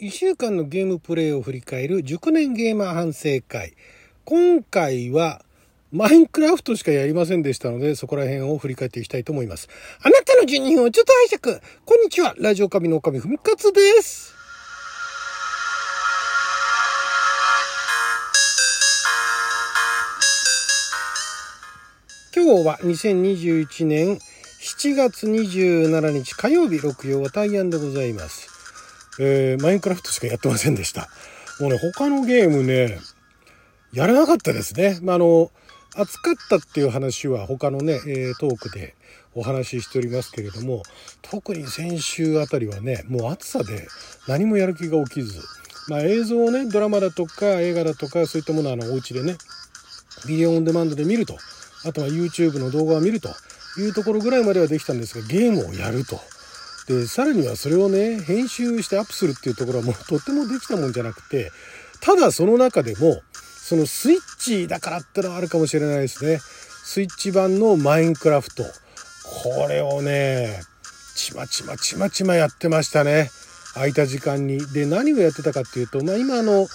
1週間のゲームプレイを振り返る熟年ゲーマー反省会。今回はマインクラフトしかやりませんでしたので、そこら辺を振り返っていきたいと思います。あなたの12分をちょっと拝借こんにちはラジオ神の神ふみかつです今日は2021年7月27日火曜日六曜は大安でございます。えー、マインクラフトしかやってませんでした。もうね、他のゲームね、やらなかったですね。まあ、あの、暑かったっていう話は他のね、え、トークでお話ししておりますけれども、特に先週あたりはね、もう暑さで何もやる気が起きず、まあ、映像をね、ドラマだとか映画だとかそういったものはあのお家でね、ビデオオンデマンドで見ると、あとは YouTube の動画を見るというところぐらいまではできたんですが、ゲームをやると。でさらにはそれをね編集してアップするっていうところはもう とってもできたもんじゃなくてただその中でもそのスイッチだからってのはあるかもしれないですね。スイッチ版のマインクラフト。これをねちまちまちまちまやってましたね。空いた時間に。で何をやってたかっていうとまあ今の、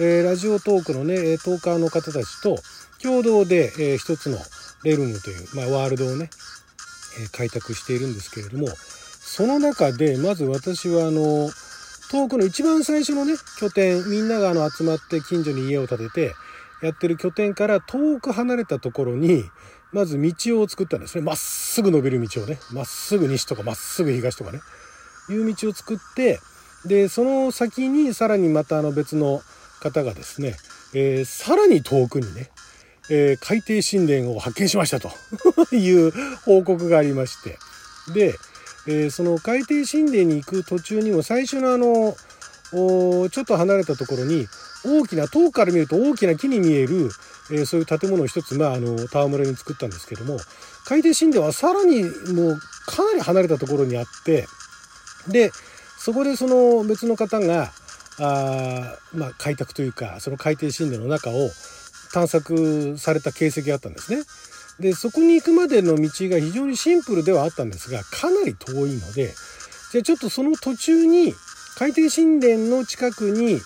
えー、ラジオトークのねトーカーの方たちと共同で、えー、一つのレルムという、まあ、ワールドをね、えー、開拓しているんですけれどもその中でまず私はあの遠くの一番最初のね拠点みんながあの集まって近所に家を建ててやってる拠点から遠く離れたところにまず道を作ったんですね。まっすぐ伸びる道をね。まっすぐ西とかまっすぐ東とかね。いう道を作ってでその先にさらにまたあの別の方がですね、えー、さらに遠くにね、えー、海底神殿を発見しましたと。いう報告がありまして。でえー、その海底神殿に行く途中にも最初のあのちょっと離れたところに大きな遠くから見ると大きな木に見える、えー、そういう建物を一つ、まあ、あの戯れに作ったんですけども海底神殿はさらにもうかなり離れたところにあってでそこでその別の方があ、まあ、開拓というかその海底神殿の中を探索された形跡があったんですね。でそこに行くまでの道が非常にシンプルではあったんですがかなり遠いのでじゃあちょっとその途中に海底神殿の近くに、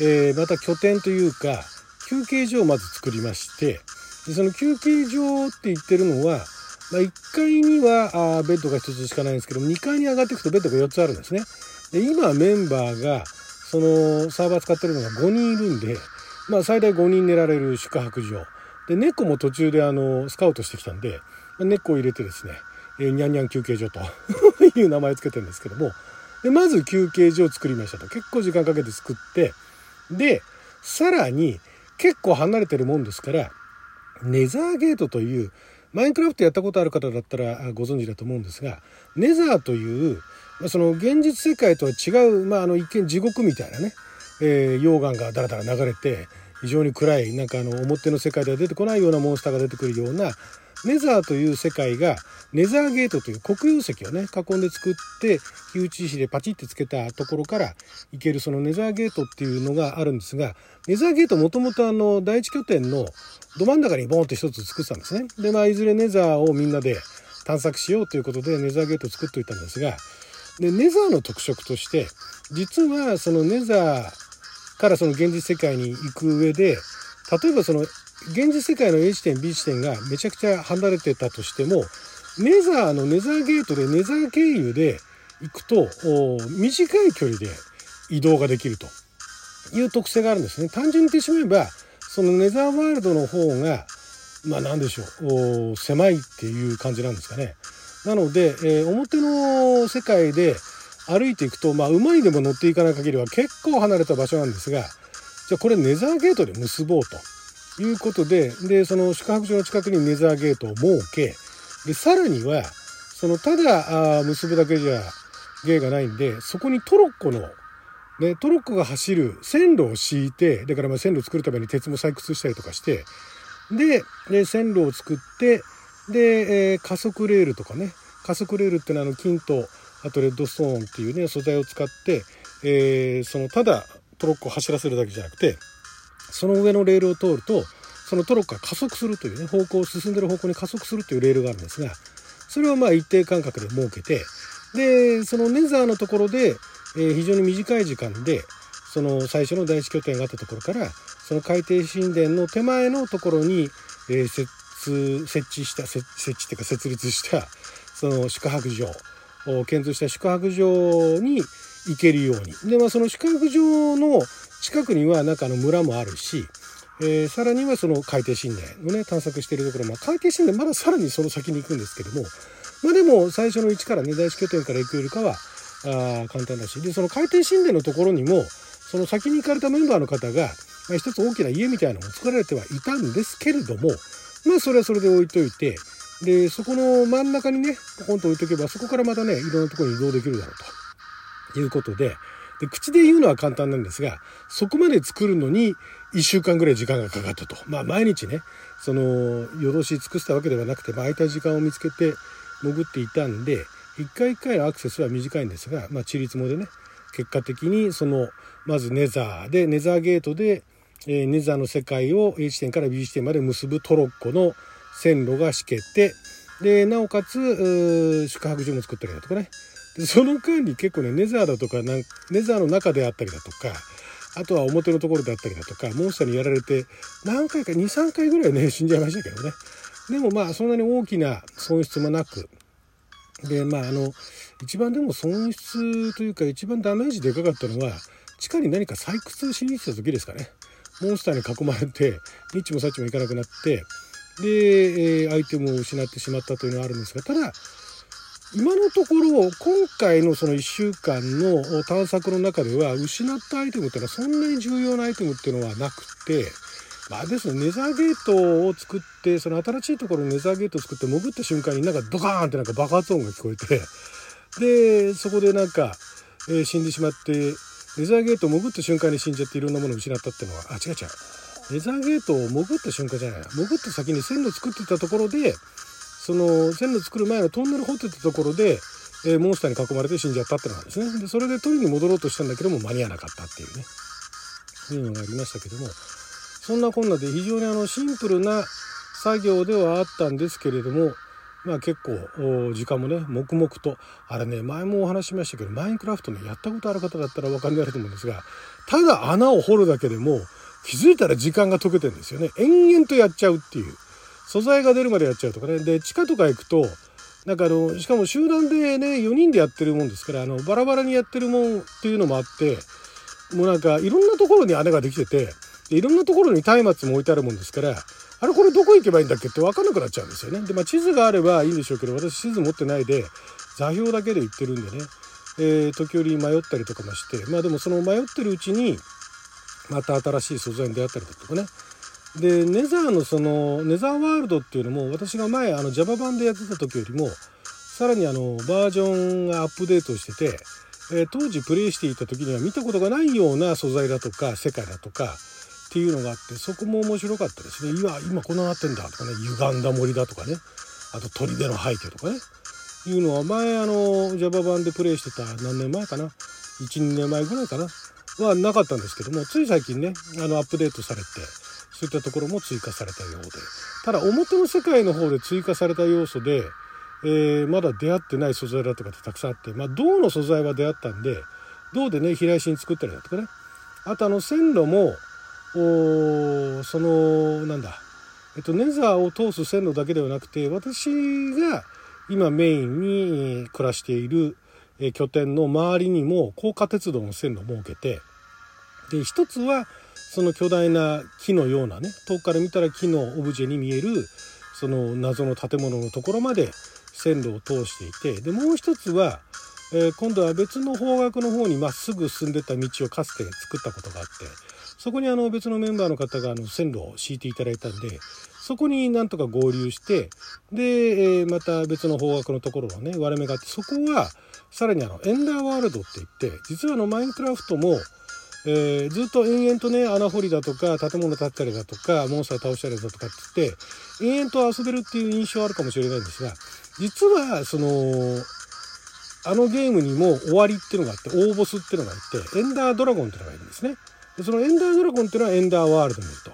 えー、また拠点というか休憩所をまず作りましてでその休憩所って言ってるのは、まあ、1階にはあベッドが1つしかないんですけど2階に上がっていくとベッドが4つあるんですね。で今メンバーがそのサーバー使ってるのが5人いるんで、まあ、最大5人寝られる宿泊所で猫も途中であのスカウトしてきたんで猫を入れてですね、えー、にゃんにゃん休憩所と いう名前つけてるんですけどもでまず休憩所を作りましたと。結構時間かけて作ってでさらに結構離れてるもんですからネザーゲートというマインクラフトやったことある方だったらご存知だと思うんですがネザーというその現実世界とは違う、まあ、あの一見地獄みたいなね、えー、溶岩がだらだら流れて非常に暗いなんかあの表の世界では出てこないようなモンスターが出てくるようなネザーという世界がネザーゲートという黒曜石をね囲んで作って火打ち石でパチってつけたところから行けるそのネザーゲートっていうのがあるんですがネザーゲートもともとあの第一拠点のど真ん中にボンって一つ作ってたんですね。でまあいずれネザーをみんなで探索しようということでネザーゲートを作っておいたんですがでネザーの特色として実はそのネザーからその現実世界に行く上で例えばその現実世界の A 地点 B 地点がめちゃくちゃ離れてたとしてもネザーのネザーゲートでネザー経由で行くと短い距離で移動ができるという特性があるんですね。単純に言ってしまえばそのネザーワールドの方がまあ何でしょう狭いっていう感じなんですかね。なので、えー、表の世界で歩いていくと、まあ、馬にでも乗っていかない限りは結構離れた場所なんですがじゃあこれネザーゲートで結ぼうと。いうことででその宿泊所の近くにネザーゲートを設けでさらにはそのただあ結ぶだけじゃ芸がないんでそこにトロッコの、ね、トロッコが走る線路を敷いてだからまあ線路を作るために鉄も採掘したりとかしてでで線路を作ってで、えー、加速レールとかね加速レールってのはあの金とあとレッドストーンっていうね素材を使って、えー、そのただトロッコを走らせるだけじゃなくてその上のレールを通るとそのトロッコが加速するというね方向を進んでる方向に加速するというレールがあるんですがそれをまあ一定間隔で設けてでそのネザーのところでえー、非常に短い時間でその最初の第一拠点があったところからその海底神殿の手前のところに、えー、設置した設置っていうか設立したその宿泊所建造した宿泊所に行けるように。で、まあ、その宿泊所の近くにはなんかの村もあるし、えー、さらにはその海底神殿をね探索しているところも海底神殿まださらにその先に行くんですけどもまあでも最初の1からね第一拠点から行くよりかはあ簡単だしでその海底神殿のところにもその先に行かれたメンバーの方が、まあ、一つ大きな家みたいなのを作られてはいたんですけれどもまあそれはそれで置いといてでそこの真ん中にねポンと置いとけばそこからまたねいろんなとこに移動できるだろうと。いうことで。で口で言うのは簡単なんですがそこまで作るのに1週間ぐらい時間がかかったと。まあ毎日ねその夜通し尽くしたわけではなくて、まあ、空いた時間を見つけて潜っていたんで一回一回のアクセスは短いんですが、まあ、地立もでね結果的にそのまずネザーでネザーゲートで、えー、ネザーの世界を A 地点から B 地点まで結ぶトロッコの線路が敷けてでなおかつ宿泊所も作ったりだとかね。でその間に結構ねネザーだとかなんネザーの中であったりだとかあとは表のところであったりだとかモンスターにやられて何回か23回ぐらいね 死んじゃいましたけどね。でもまあそんなに大きな損失もなくでまああの一番でも損失というか一番ダメージでかかったのは地下に何か採掘しに来た時ですかね。モンスターに囲まれてニッチもサッチもいかなくなってで、えー、アイテムを失ってしまったというのはあるんですがただ今のところ今回のその1週間の探索の中では失ったアイテムっていうのはそんなに重要なアイテムっていうのはなくてまあですねネザーゲートを作ってその新しいところにネザーゲートを作って潜った瞬間になんかドカーンってなんか爆発音が聞こえてでそこでなんか、えー、死んでしまってネザーゲート潜った瞬間に死んじゃっていろんなものを失ったっていうのはあ違う違う。ネザーゲートを潜った瞬間じゃない潜った先に線路作ってたところでその線路作る前のトンネル掘ってたところで、えー、モンスターに囲まれて死んじゃったってのなんですね。でそれで取りに戻ろうとしたんだけども間に合わなかったっていうね。いうのがありましたけども。そんなこんなで非常にあのシンプルな作業ではあったんですけれどもまあ結構時間もね黙々とあれね前もお話ししましたけどマインクラフトねやったことある方だったら分かんないと思うんですがただ穴を掘るだけでも気づいたら時間が解けてるんですよね。延々とやっちゃうっていう。素材が出るまでやっちゃうとかね。で地下とか行くとなんかあのしかも集団でね4人でやってるもんですからあのバラバラにやってるもんっていうのもあってもうなんかいろんなところに穴ができてていろんなところに松明も置いてあるもんですからあれこれどこ行けばいいんだっけって分かんなくなっちゃうんですよね。でまあ地図があればいいんでしょうけど私地図持ってないで座標だけで行ってるんでね、えー、時折迷ったりとかもしてまあでもその迷ってるうちにまた新しい素材に出会ったりだとかね。でネザーのそのネザーワールドっていうのも私が前あの Java 版でやってた時よりもさらにあのバージョンがアップデートしてて、えー、当時プレイしていた時には見たことがないような素材だとか世界だとかっていうのがあってそこも面白かったですね。今今こんななってんだとかね。歪んだ森だとかね。あと砦の背景とかね。いうのは前あの Java 版でプレイしてた何年前かな。12年前ぐらいかな。はなかったんですけどもつい最近ねあのアップデートされてそういったところも追加されたようで。ただ表の世界の方で追加された要素で、えー、まだ出会ってない素材だとかってたくさんあってまあ銅の素材は出会ったんで銅でね平石に作ったりだとかね。あとあの線路もそのなんだ、えっと、ネザーを通す線路だけではなくて私が今メインに暮らしている拠点の周りにも高架鉄道の線路を設けてで一つはその巨大な木のようなね遠くから見たら木のオブジェに見えるその謎の建物のところまで線路を通していてでもう一つは、えー、今度は別の方角の方にまっすぐ進んでた道をかつて作ったことがあってそこにあの別のメンバーの方があの線路を敷いていただいたんでそこになんとか合流してで、えー、また別の方角のところのね割れ目があってそこはさらにあのエンダーワールドって言って実はあのマインクラフトも、えー、ずっと延々とね穴掘りだとか建物建ったりだとかモンスター倒したりだとかって言って延々と遊べるっていう印象あるかもしれないんですが実はそのあのゲームにも終わりっていうのがあって大ボスっていうのがいてエンダードラゴンっていうのがいるんですね。でそのエンダードラゴンっていうのはエンダーワールドにいると。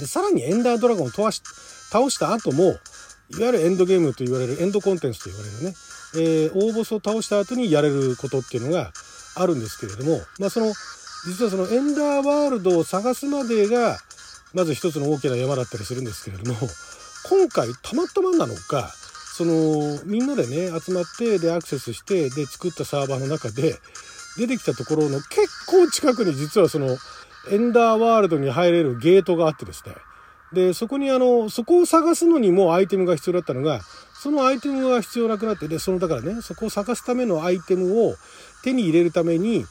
でさらにエンダードラゴンを倒し倒した後もいわゆるエンドゲームと言われるエンドコンテンツと言われるね、えー、大ボスを倒した後にやれることっていうのがあるんですけれども、まあ、その実はそのエンダーワールドを探すまでがまず一つの大きな山だったりするんですけれども今回たまたまなのかそのみんなでね集まってでアクセスしてで作ったサーバーの中で出てきたところの結構近くに実はそのエンダーワールドに入れるゲートがあってですね。でそこにあのそこを探すのにもアイテムが必要だったのがそのアイテムが必要なくなってでそのだからねそこを探すためのアイテムを手に入れるために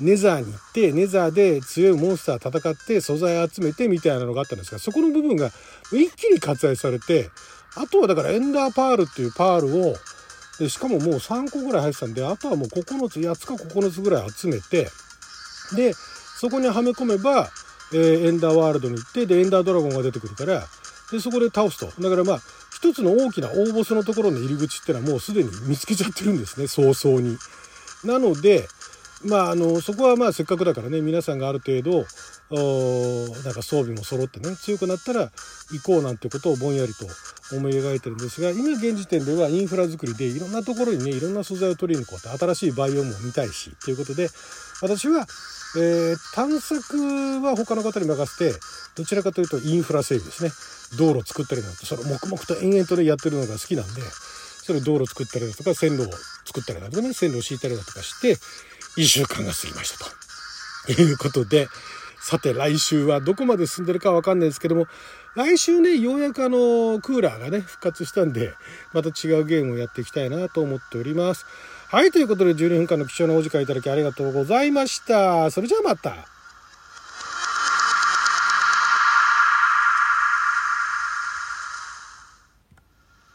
ネザーに行ってネザーで強いモンスター戦って素材集めてみたいなのがあったんですがそこの部分が一気に割愛されてあとはだからエンダーパールっていうパールをでしかももう3個ぐらい入ってたんであとはもう9つ8つか9つぐらい集めてでそこにはめ込めば、えー、エンダーワールドに行ってでエンダードラゴンが出てくるからでそこで倒すと。だからまあ一つの大きな大ボスのところの入り口ってのはもうすでに見つけちゃってるんですね早々に。なのでまあ、あのそこはまあせっかくだからね皆さんがある程度なんか装備も揃ってね強くなったら行こうなんてことをぼんやりと思い描いてるんですが今現時点ではインフラ作りでいろんなところにねいろんな素材を取りに行こうって新しいバイオームを見たいしということで私は、えー、探索は他の方に任せてどちらかというとインフラ整備ですね道路作ったりなんてそれ黙々と延々とねやってるのが好きなんでそれ道路作ったりだとか線路を作ったりだとかね線路を敷いたりだとかして1週間が過ぎましたということで、さて来週はどこまで進んでるかわかんないですけども、来週ね、ようやくあの、クーラーがね、復活したんで、また違うゲームをやっていきたいなと思っております。はい、ということで12分間の貴重なお時間いただきありがとうございました。それじゃあまた。